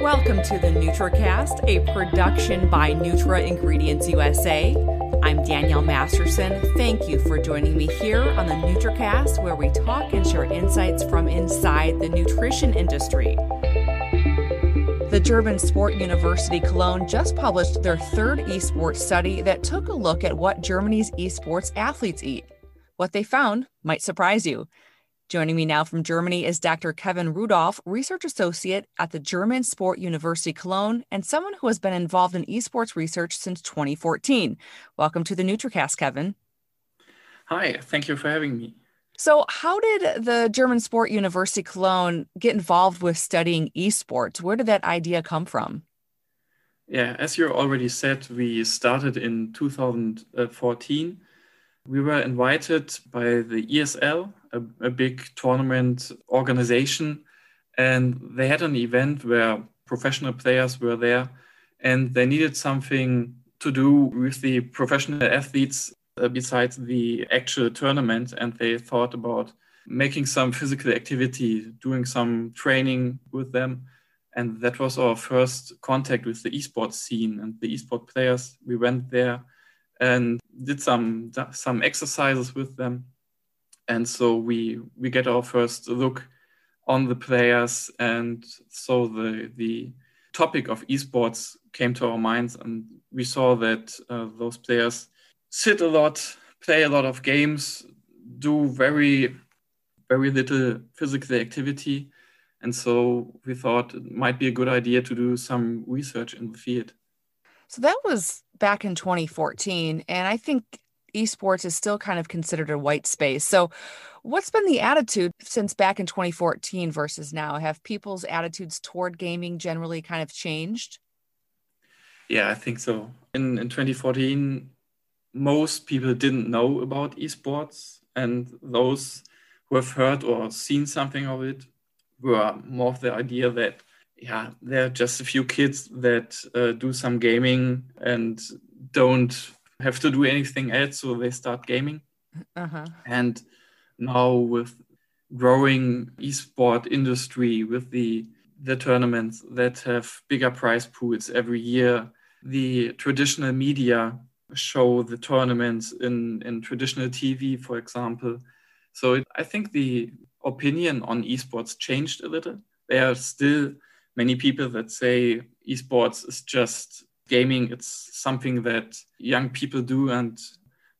Welcome to the NutraCast, a production by Nutra Ingredients USA. I'm Danielle Masterson. Thank you for joining me here on the NutraCast, where we talk and share insights from inside the nutrition industry. The German Sport University Cologne just published their third esports study that took a look at what Germany's esports athletes eat. What they found might surprise you. Joining me now from Germany is Dr. Kevin Rudolph, research associate at the German Sport University Cologne and someone who has been involved in esports research since 2014. Welcome to the NutraCast, Kevin. Hi, thank you for having me. So, how did the German Sport University Cologne get involved with studying esports? Where did that idea come from? Yeah, as you already said, we started in 2014. We were invited by the ESL, a, a big tournament organization, and they had an event where professional players were there and they needed something to do with the professional athletes uh, besides the actual tournament, and they thought about making some physical activity, doing some training with them. And that was our first contact with the esports scene and the esports players. We went there and did some some exercises with them, and so we we get our first look on the players, and so the the topic of esports came to our minds, and we saw that uh, those players sit a lot, play a lot of games, do very, very little physical activity. And so we thought it might be a good idea to do some research in the field. So that was back in 2014. And I think esports is still kind of considered a white space. So, what's been the attitude since back in 2014 versus now? Have people's attitudes toward gaming generally kind of changed? Yeah, I think so. In, in 2014, most people didn't know about esports, and those who have heard or seen something of it were more of the idea that yeah, there are just a few kids that uh, do some gaming and don't have to do anything else, so they start gaming. Uh-huh. And now with growing esport industry, with the the tournaments that have bigger prize pools every year, the traditional media show the tournaments in, in traditional TV, for example. So it, I think the opinion on esports changed a little. They are still many people that say esports is just gaming, it's something that young people do, and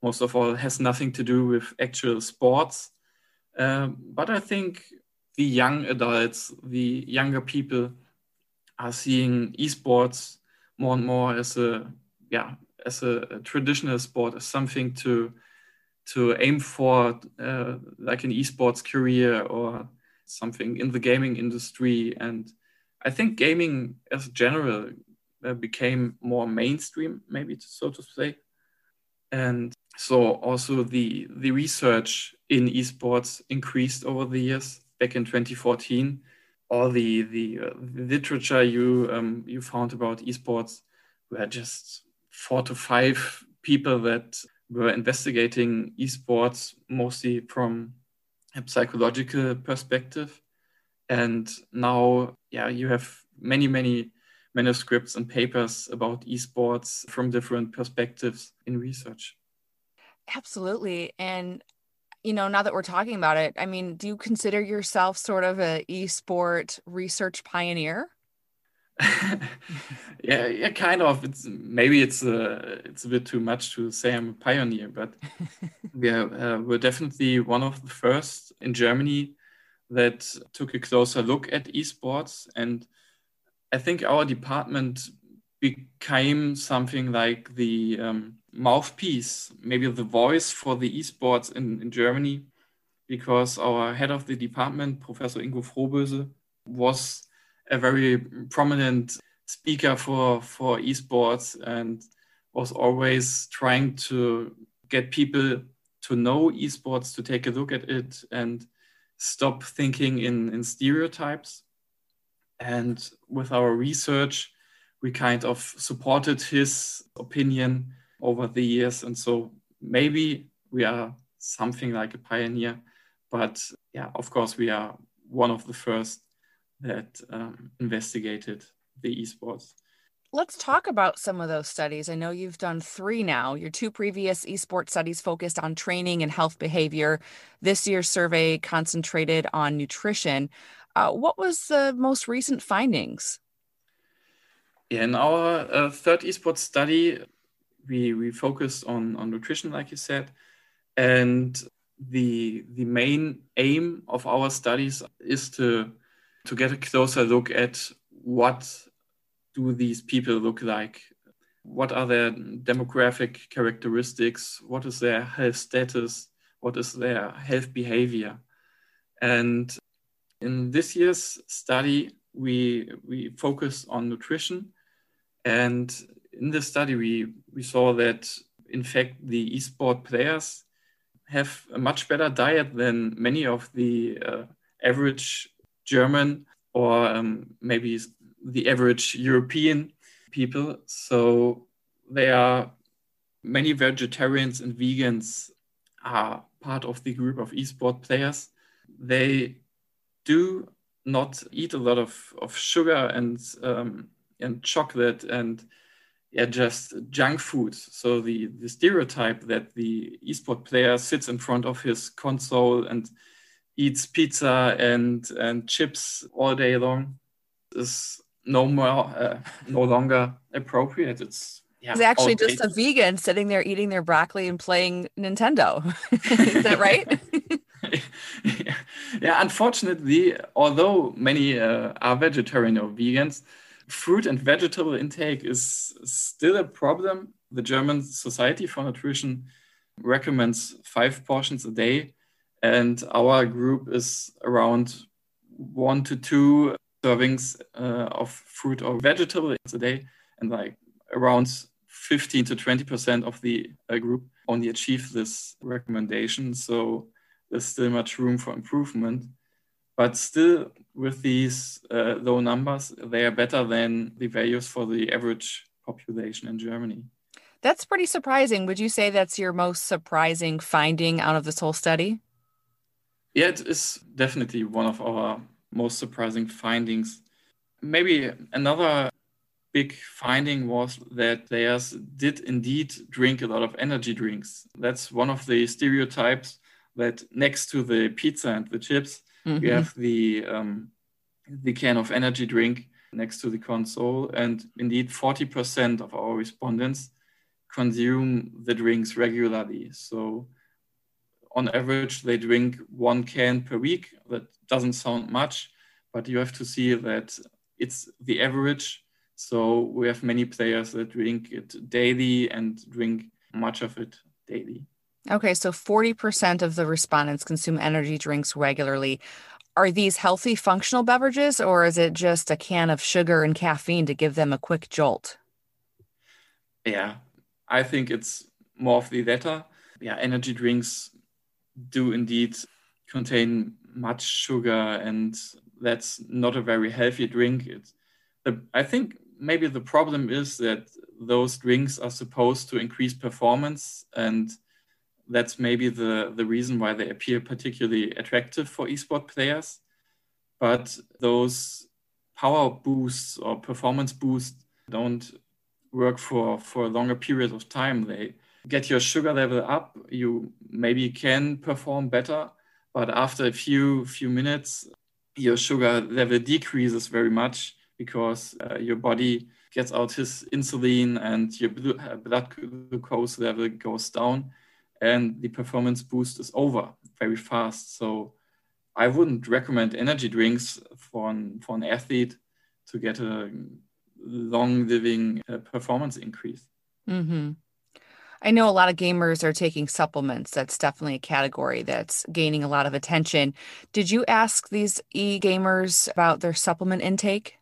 most of all has nothing to do with actual sports. Uh, but I think the young adults, the younger people, are seeing esports more and more as a yeah as a, a traditional sport as something to to aim for uh, like an esports career or something in the gaming industry and i think gaming as general uh, became more mainstream maybe so to say. And so also the the research in esports increased over the years back in 2014 all the the, uh, literature you um, you found about esports were just four to five people that were investigating esports mostly from a psychological perspective and now yeah you have many many manuscripts and papers about esports from different perspectives in research. Absolutely. And you know now that we're talking about it i mean do you consider yourself sort of a esport research pioneer? Yeah, yeah, kind of. It's maybe it's a it's a bit too much to say I'm a pioneer, but yeah, uh, we're definitely one of the first in Germany that took a closer look at esports, and I think our department became something like the um, mouthpiece, maybe the voice for the esports in, in Germany, because our head of the department, Professor Ingo Froböse, was a very prominent speaker for for esports and was always trying to get people to know esports to take a look at it. And stop thinking in in stereotypes and with our research we kind of supported his opinion over the years and so maybe we are something like a pioneer but yeah of course we are one of the first that um, investigated the esports. Let's talk about some of those studies. I know you've done three now. Your two previous esports studies focused on training and health behavior. This year's survey concentrated on nutrition. Uh, what was the most recent findings? In our uh, third esports study, we, we focused on, on nutrition, like you said, and the the main aim of our studies is to to get a closer look at what do these people look like? What are their demographic characteristics? What is their health status? What is their health behavior? And in this year's study, we, we focus on nutrition. And in this study, we, we saw that, in fact, the esport players have a much better diet than many of the uh, average German or um, maybe the average European people. So there are many vegetarians and vegans are part of the group of esport players. They do not eat a lot of, of sugar and um, and chocolate and yeah, just junk food. So the, the stereotype that the esport player sits in front of his console and eats pizza and and chips all day long is no more uh, no longer appropriate it's yeah, He's actually just a vegan sitting there eating their broccoli and playing Nintendo. Is that right? yeah. yeah. unfortunately, although many uh, are vegetarian or vegans, fruit and vegetable intake is still a problem. The German Society for Nutrition recommends five portions a day, and our group is around one to two servings uh, of fruit or vegetable a day, and like around 15 to 20 percent of the uh, group only achieve this recommendation. So there's still much room for improvement, but still with these uh, low numbers, they are better than the values for the average population in Germany. That's pretty surprising. Would you say that's your most surprising finding out of this whole study? Yeah, it is definitely one of our most surprising findings. Maybe another big finding was that players did indeed drink a lot of energy drinks. That's one of the stereotypes that next to the pizza and the chips, mm-hmm. we have the um, the can of energy drink next to the console, and indeed 40% of our respondents consume the drinks regularly. So on average, they drink one can per week. That doesn't sound much, but you have to see that it's the average. So we have many players that drink it daily and drink much of it daily. Okay, so 40% of the respondents consume energy drinks regularly. Are these healthy functional beverages or is it just a can of sugar and caffeine to give them a quick jolt? Yeah, I think it's more of the latter. Yeah, energy drinks do indeed contain much sugar and that's not a very healthy drink. It's, I think maybe the problem is that those drinks are supposed to increase performance and that's maybe the, the reason why they appear particularly attractive for esport players. But those power boosts or performance boosts don't work for, for a longer period of time. They get your sugar level up, you maybe can perform better, but after a few few minutes, your sugar level decreases very much because uh, your body gets out his insulin and your uh, blood glucose level goes down and the performance boost is over very fast. So I wouldn't recommend energy drinks for an, for an athlete to get a long living uh, performance increase. Mm-hmm. I know a lot of gamers are taking supplements. That's definitely a category that's gaining a lot of attention. Did you ask these e gamers about their supplement intake?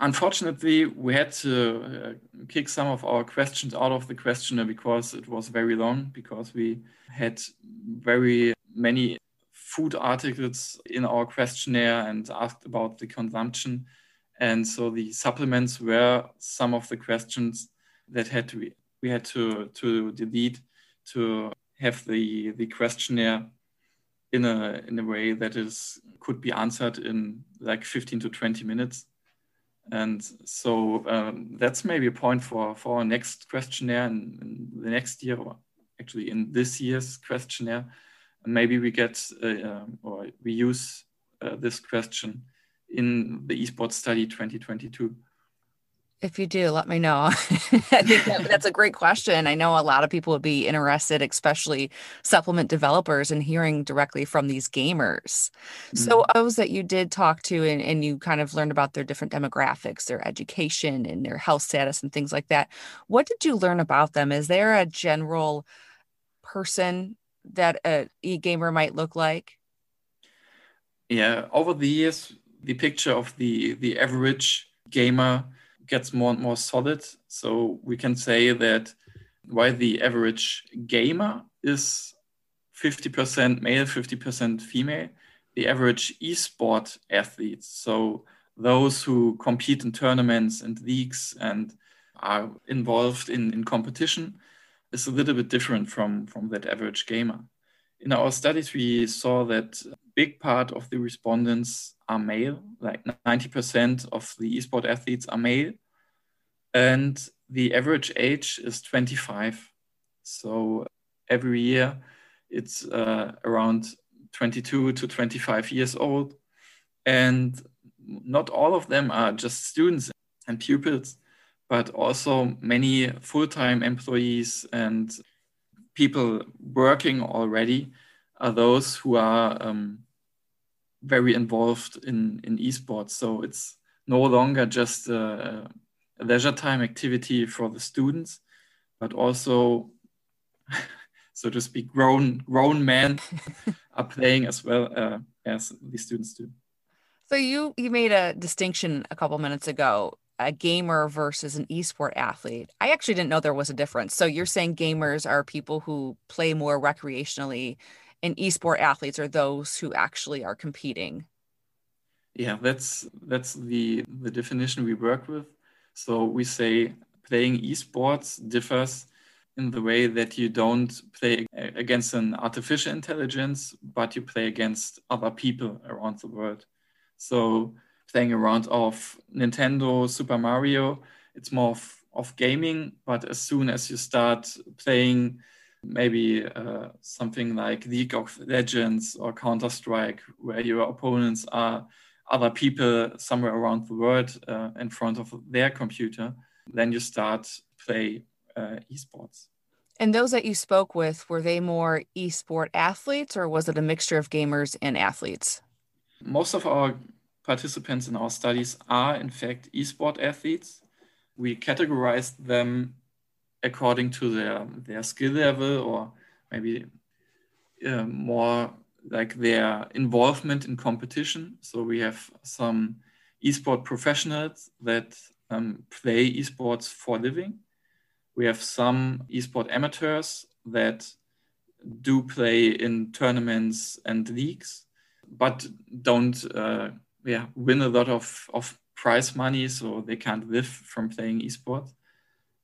Unfortunately, we had to uh, kick some of our questions out of the questionnaire because it was very long, because we had very many food articles in our questionnaire and asked about the consumption. And so the supplements were some of the questions that had to be we had to to delete to have the the questionnaire in a in a way that is could be answered in like 15 to 20 minutes And so um, that's maybe a point for, for our next questionnaire in, in, the next year, or actually in this year's questionnaire. Maybe we get uh, um, or we use uh, this question in the esports study 2022. If you do, let me know. I think that, that's a great question. I know a lot of people would be interested, especially supplement developers, in hearing directly from these gamers. Mm-hmm. So, those that you did talk to and, and you kind of learned about their different demographics, their education, and their health status, and things like that, what did you learn about them? Is there a general person that a e gamer might look like? Yeah, over the years, the picture of the the average gamer gets more and more solid. So we can say that while the average gamer is 50% male, 50% female, the average esport athletes, so those who compete in tournaments and leagues and are involved in, in competition, is a little bit different from, from that average gamer. In our studies, we saw that big part of the respondents are male, like 90% of the esport athletes are male, and the average age is 25. So every year it's uh, around 22 to 25 years old. And not all of them are just students and pupils, but also many full time employees and people working already are those who are um, very involved in, in esports. So it's no longer just a, a leisure time activity for the students, but also, so to speak, grown grown men are playing as well uh, as the students do. So you you made a distinction a couple minutes ago a gamer versus an esport athlete. I actually didn't know there was a difference. So you're saying gamers are people who play more recreationally and esport athletes are those who actually are competing. Yeah, that's that's the the definition we work with. So we say playing esports differs in the way that you don't play against an artificial intelligence, but you play against other people around the world. So playing around of Nintendo, Super Mario, it's more of, of gaming. But as soon as you start playing maybe uh, something like League of Legends or Counter Strike, where your opponents are other people somewhere around the world uh, in front of their computer, then you start play uh, esports. And those that you spoke with, were they more esport athletes or was it a mixture of gamers and athletes? Most of our participants in our studies are, in fact, esport athletes. We categorize them according to their, their skill level or maybe uh, more like their involvement in competition. So we have some esport professionals that um, play esports for living. We have some esport amateurs that do play in tournaments and leagues, but don't uh, yeah, win a lot of, of prize money, so they can't live from playing esports.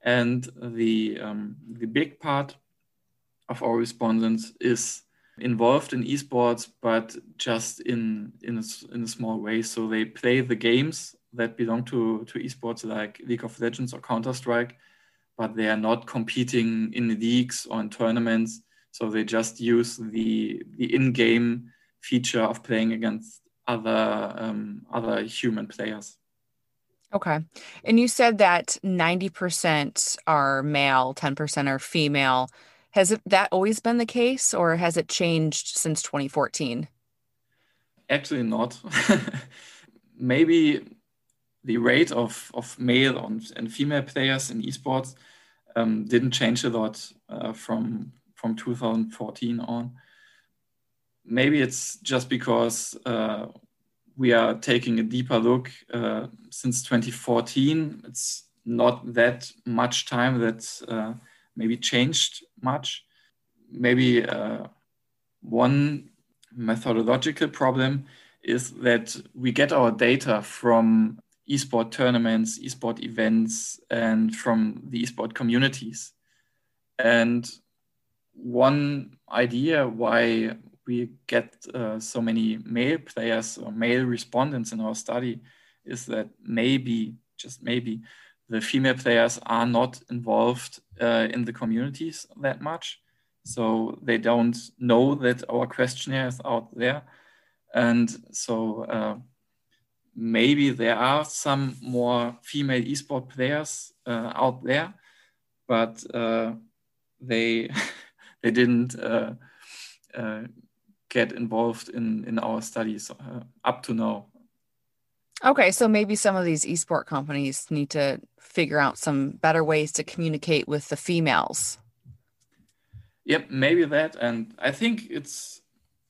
And the um, the big part of our respondents is involved in esports, but just in in a, in a small way. So they play the games that belong to to esports, like League of Legends or Counter Strike, but they are not competing in leagues or in tournaments. So they just use the the in-game feature of playing against other um, other human players. Okay. And you said that 90% are male, 10% are female. Has it, that always been the case or has it changed since 2014? Actually, not. Maybe the rate of, of male and female players in esports um, didn't change a lot uh, from, from 2014 on. Maybe it's just because uh, we are taking a deeper look uh, since 2014. It's not that much time that uh, maybe changed much. Maybe uh, one methodological problem is that we get our data from esport tournaments, esport events, and from the esport communities. And one idea why we get uh, so many male players or male respondents in our study is that maybe, just maybe, the female players are not involved uh, in the communities that much. So they don't know that our questionnaire is out there. And so uh, maybe there are some more female esport players uh, out there, but uh, they they didn't uh, uh, get involved in in our studies uh, up to now. Okay, so maybe some of these esport companies need to figure out some better ways to communicate with the females. Yep, maybe that, and I think it's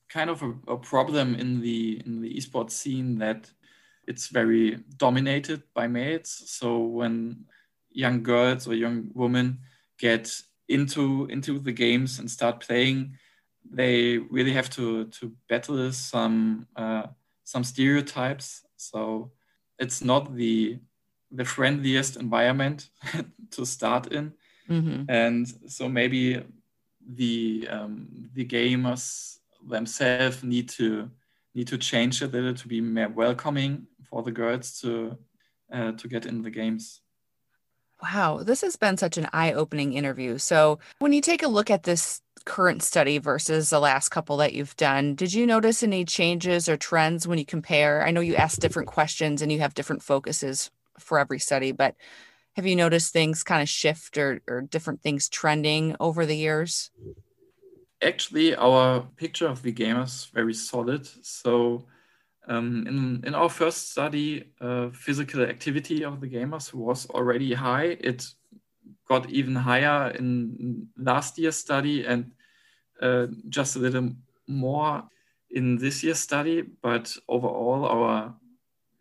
kind of a, a problem in the in the esports scene that it's very dominated by males. So when young girls or young women get into into the games and start playing, they really have to to battle some uh, some stereotypes. So it's not the the friendliest environment to start in, mm-hmm. and so maybe the um, the gamers themselves need to need to change a little to be more welcoming for the girls to uh, to get in the games. Wow, this has been such an eye-opening interview. So, when you take a look at this current study versus the last couple that you've done, did you notice any changes or trends when you compare? I know you ask different questions and you have different focuses for every study, but have you noticed things kind of shift or, or different things trending over the years? Actually, our picture of the gamers very solid. So um, in, in our first study, uh, physical activity of the gamers was already high. It got even higher in last year's study and uh, just a little more in this year's study. But overall, our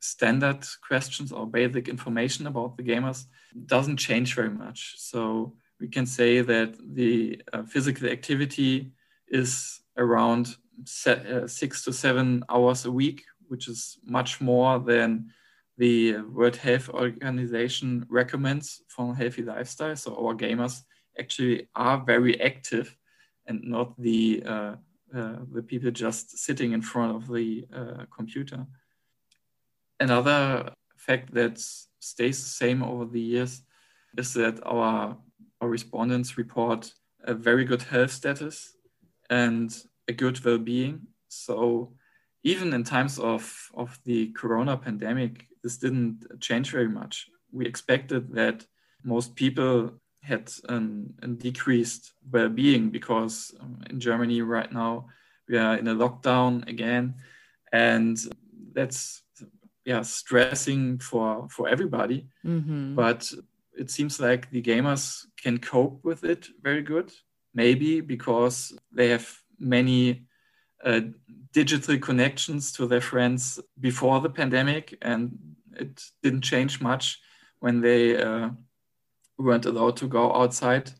standard questions or basic information about the gamers doesn't change very much. So we can say that the uh, physical activity is around se- uh, six to seven hours a week which is much more than the World Health Organization recommends for a healthy lifestyle. So our gamers actually are very active and not the uh, uh, the people just sitting in front of the uh, computer. Another fact that stays the same over the years is that our our respondents report a very good health status and a good well-being. So even in times of, of the corona pandemic, this didn't change very much. We expected that most people had an, a decreased well-being because um, in Germany right now we are in a lockdown again, and that's yeah stressing for for everybody. Mm-hmm. But it seems like the gamers can cope with it very good. Maybe because they have many uh, digital connections to their friends before the pandemic, and it didn't change much when they uh, weren't allowed to go outside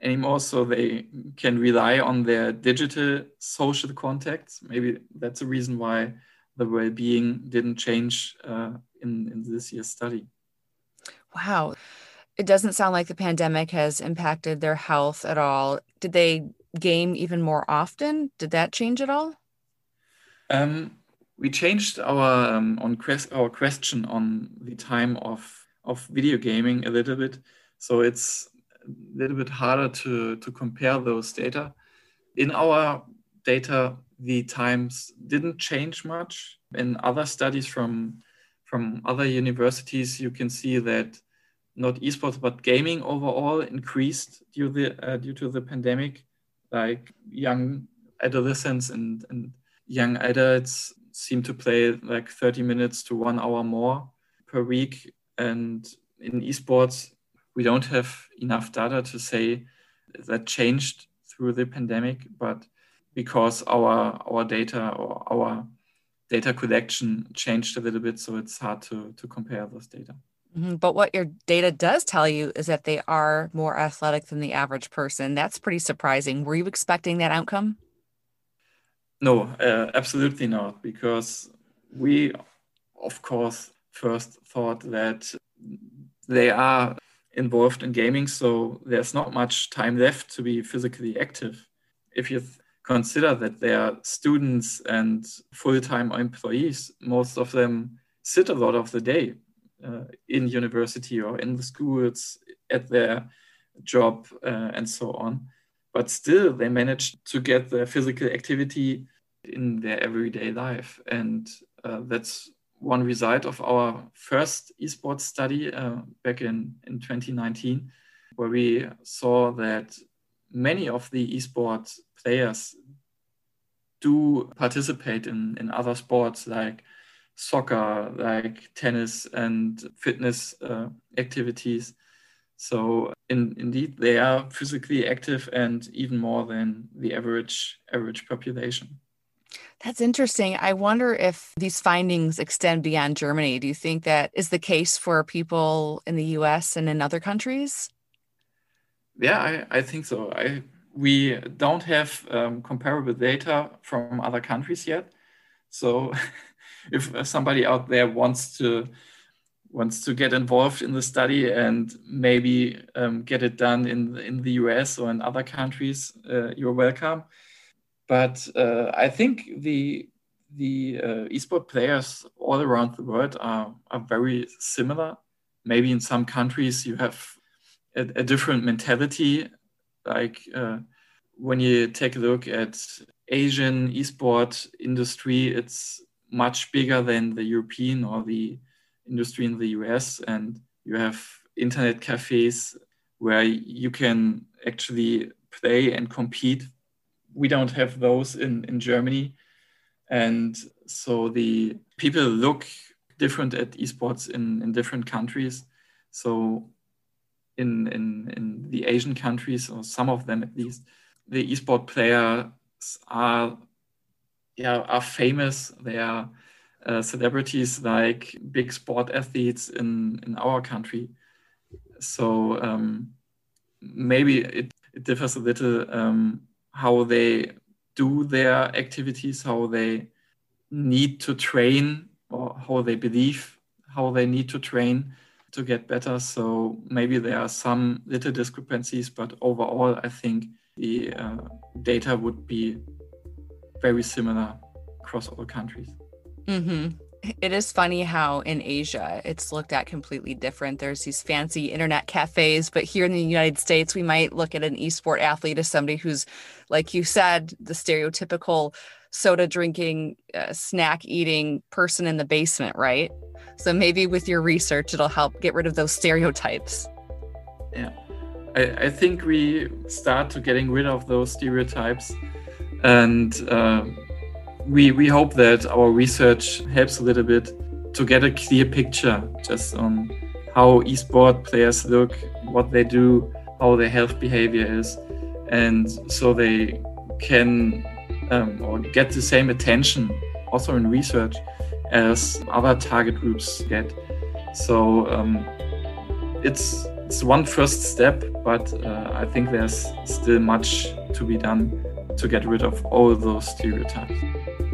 anymore. So they can rely on their digital social contacts. Maybe that's a reason why the well-being didn't change uh, in, in this year's study. Wow. It doesn't sound like the pandemic has impacted their health at all. Did they game even more often? Did that change at all? Um, we changed our um, on quest- our question on the time of of video gaming a little bit, so it's a little bit harder to to compare those data. In our data, the times didn't change much. In other studies from from other universities, you can see that not esports but gaming overall increased due the uh, due to the pandemic like young adolescents and, and young adults seem to play like 30 minutes to one hour more per week. And in esports, we don't have enough data to say that changed through the pandemic, but because our our data or our data collection changed a little bit, so it's hard to to compare those data. Mm-hmm. But what your data does tell you is that they are more athletic than the average person. That's pretty surprising. Were you expecting that outcome? No, uh, absolutely not, because we, of course, first thought that they are involved in gaming, so there's not much time left to be physically active. If you th- consider that they are students and full time employees, most of them sit a lot of the day uh, in university or in the schools at their job uh, and so on but still they manage to get their physical activity in their everyday life and uh, that's one result of our first esports study uh, back in, in 2019 where we saw that many of the esports players do participate in, in other sports like soccer, like tennis and fitness uh, activities. So in, indeed, they are physically active and even more than the average average population. That's interesting. I wonder if these findings extend beyond Germany. Do you think that is the case for people in the US and in other countries? Yeah, I, I think so. I we don't have um, comparable data from other countries yet. So if somebody out there wants to wants to get involved in the study and maybe um, get it done in in the US or in other countries, uh, you're welcome. But uh, I think the the uh, esport players all around the world are, are very similar. Maybe in some countries you have a, a different mentality like uh, when you take a look at Asian esport industry, it's much bigger than the European or the industry in the US, and you have internet cafes where you can actually play and compete. We don't have those in, in Germany. And so the people look different at esports in, in different countries. So in, in, in the Asian countries, or some of them at least, the esport players are yeah are famous. They are uh, celebrities like big sport athletes in in our country. So um, maybe it, it differs a little um, how they do their activities, how they need to train, or how they believe how they need to train to get better. So maybe there are some little discrepancies, but overall, I think the uh, data would be very similar across all countries. Mm-hmm. It is funny how in Asia it's looked at completely different. There's these fancy internet cafes, but here in the United States, we might look at an esport athlete as somebody who's, like you said, the stereotypical soda drinking, uh, snack eating person in the basement, right? So maybe with your research, it'll help get rid of those stereotypes. Yeah. I, I think we start to getting rid of those stereotypes and uh, we, we hope that our research helps a little bit to get a clear picture just on how esport players look, what they do, how their health behavior is, and so they can um, or get the same attention also in research as other target groups get. So um, it's it's one first step, but uh, I think there's still much to be done to get rid of all those stereotypes.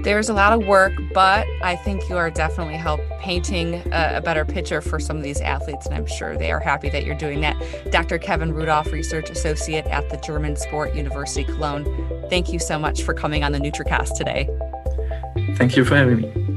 There's a lot of work, but I think you are definitely help painting a, a, better picture for some of these athletes, and I'm sure they are happy that you're doing that. Dr. Kevin Rudolph, Research Associate at the German Sport University Cologne, thank you so much for coming on the NutraCast today. Thank you for having me.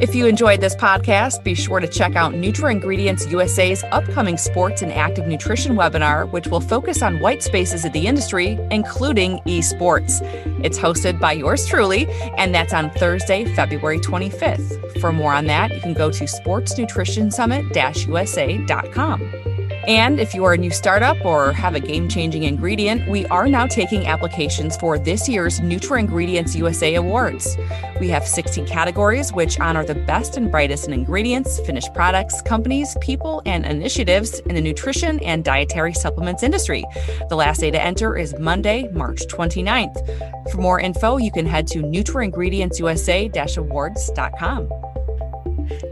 If you enjoyed this podcast, be sure to check out Nutra Ingredients USA's upcoming sports and active nutrition webinar, which will focus on white spaces of the industry, including esports. It's hosted by yours truly, and that's on Thursday, February 25th. For more on that, you can go to sportsnutritionsummit-usa.com. And if you are a new startup or have a game changing ingredient, we are now taking applications for this year's Nutra Ingredients USA Awards. We have 16 categories which honor the best and brightest in ingredients, finished products, companies, people, and initiatives in the nutrition and dietary supplements industry. The last day to enter is Monday, March 29th. For more info, you can head to nutraingredientsusa-awards.com.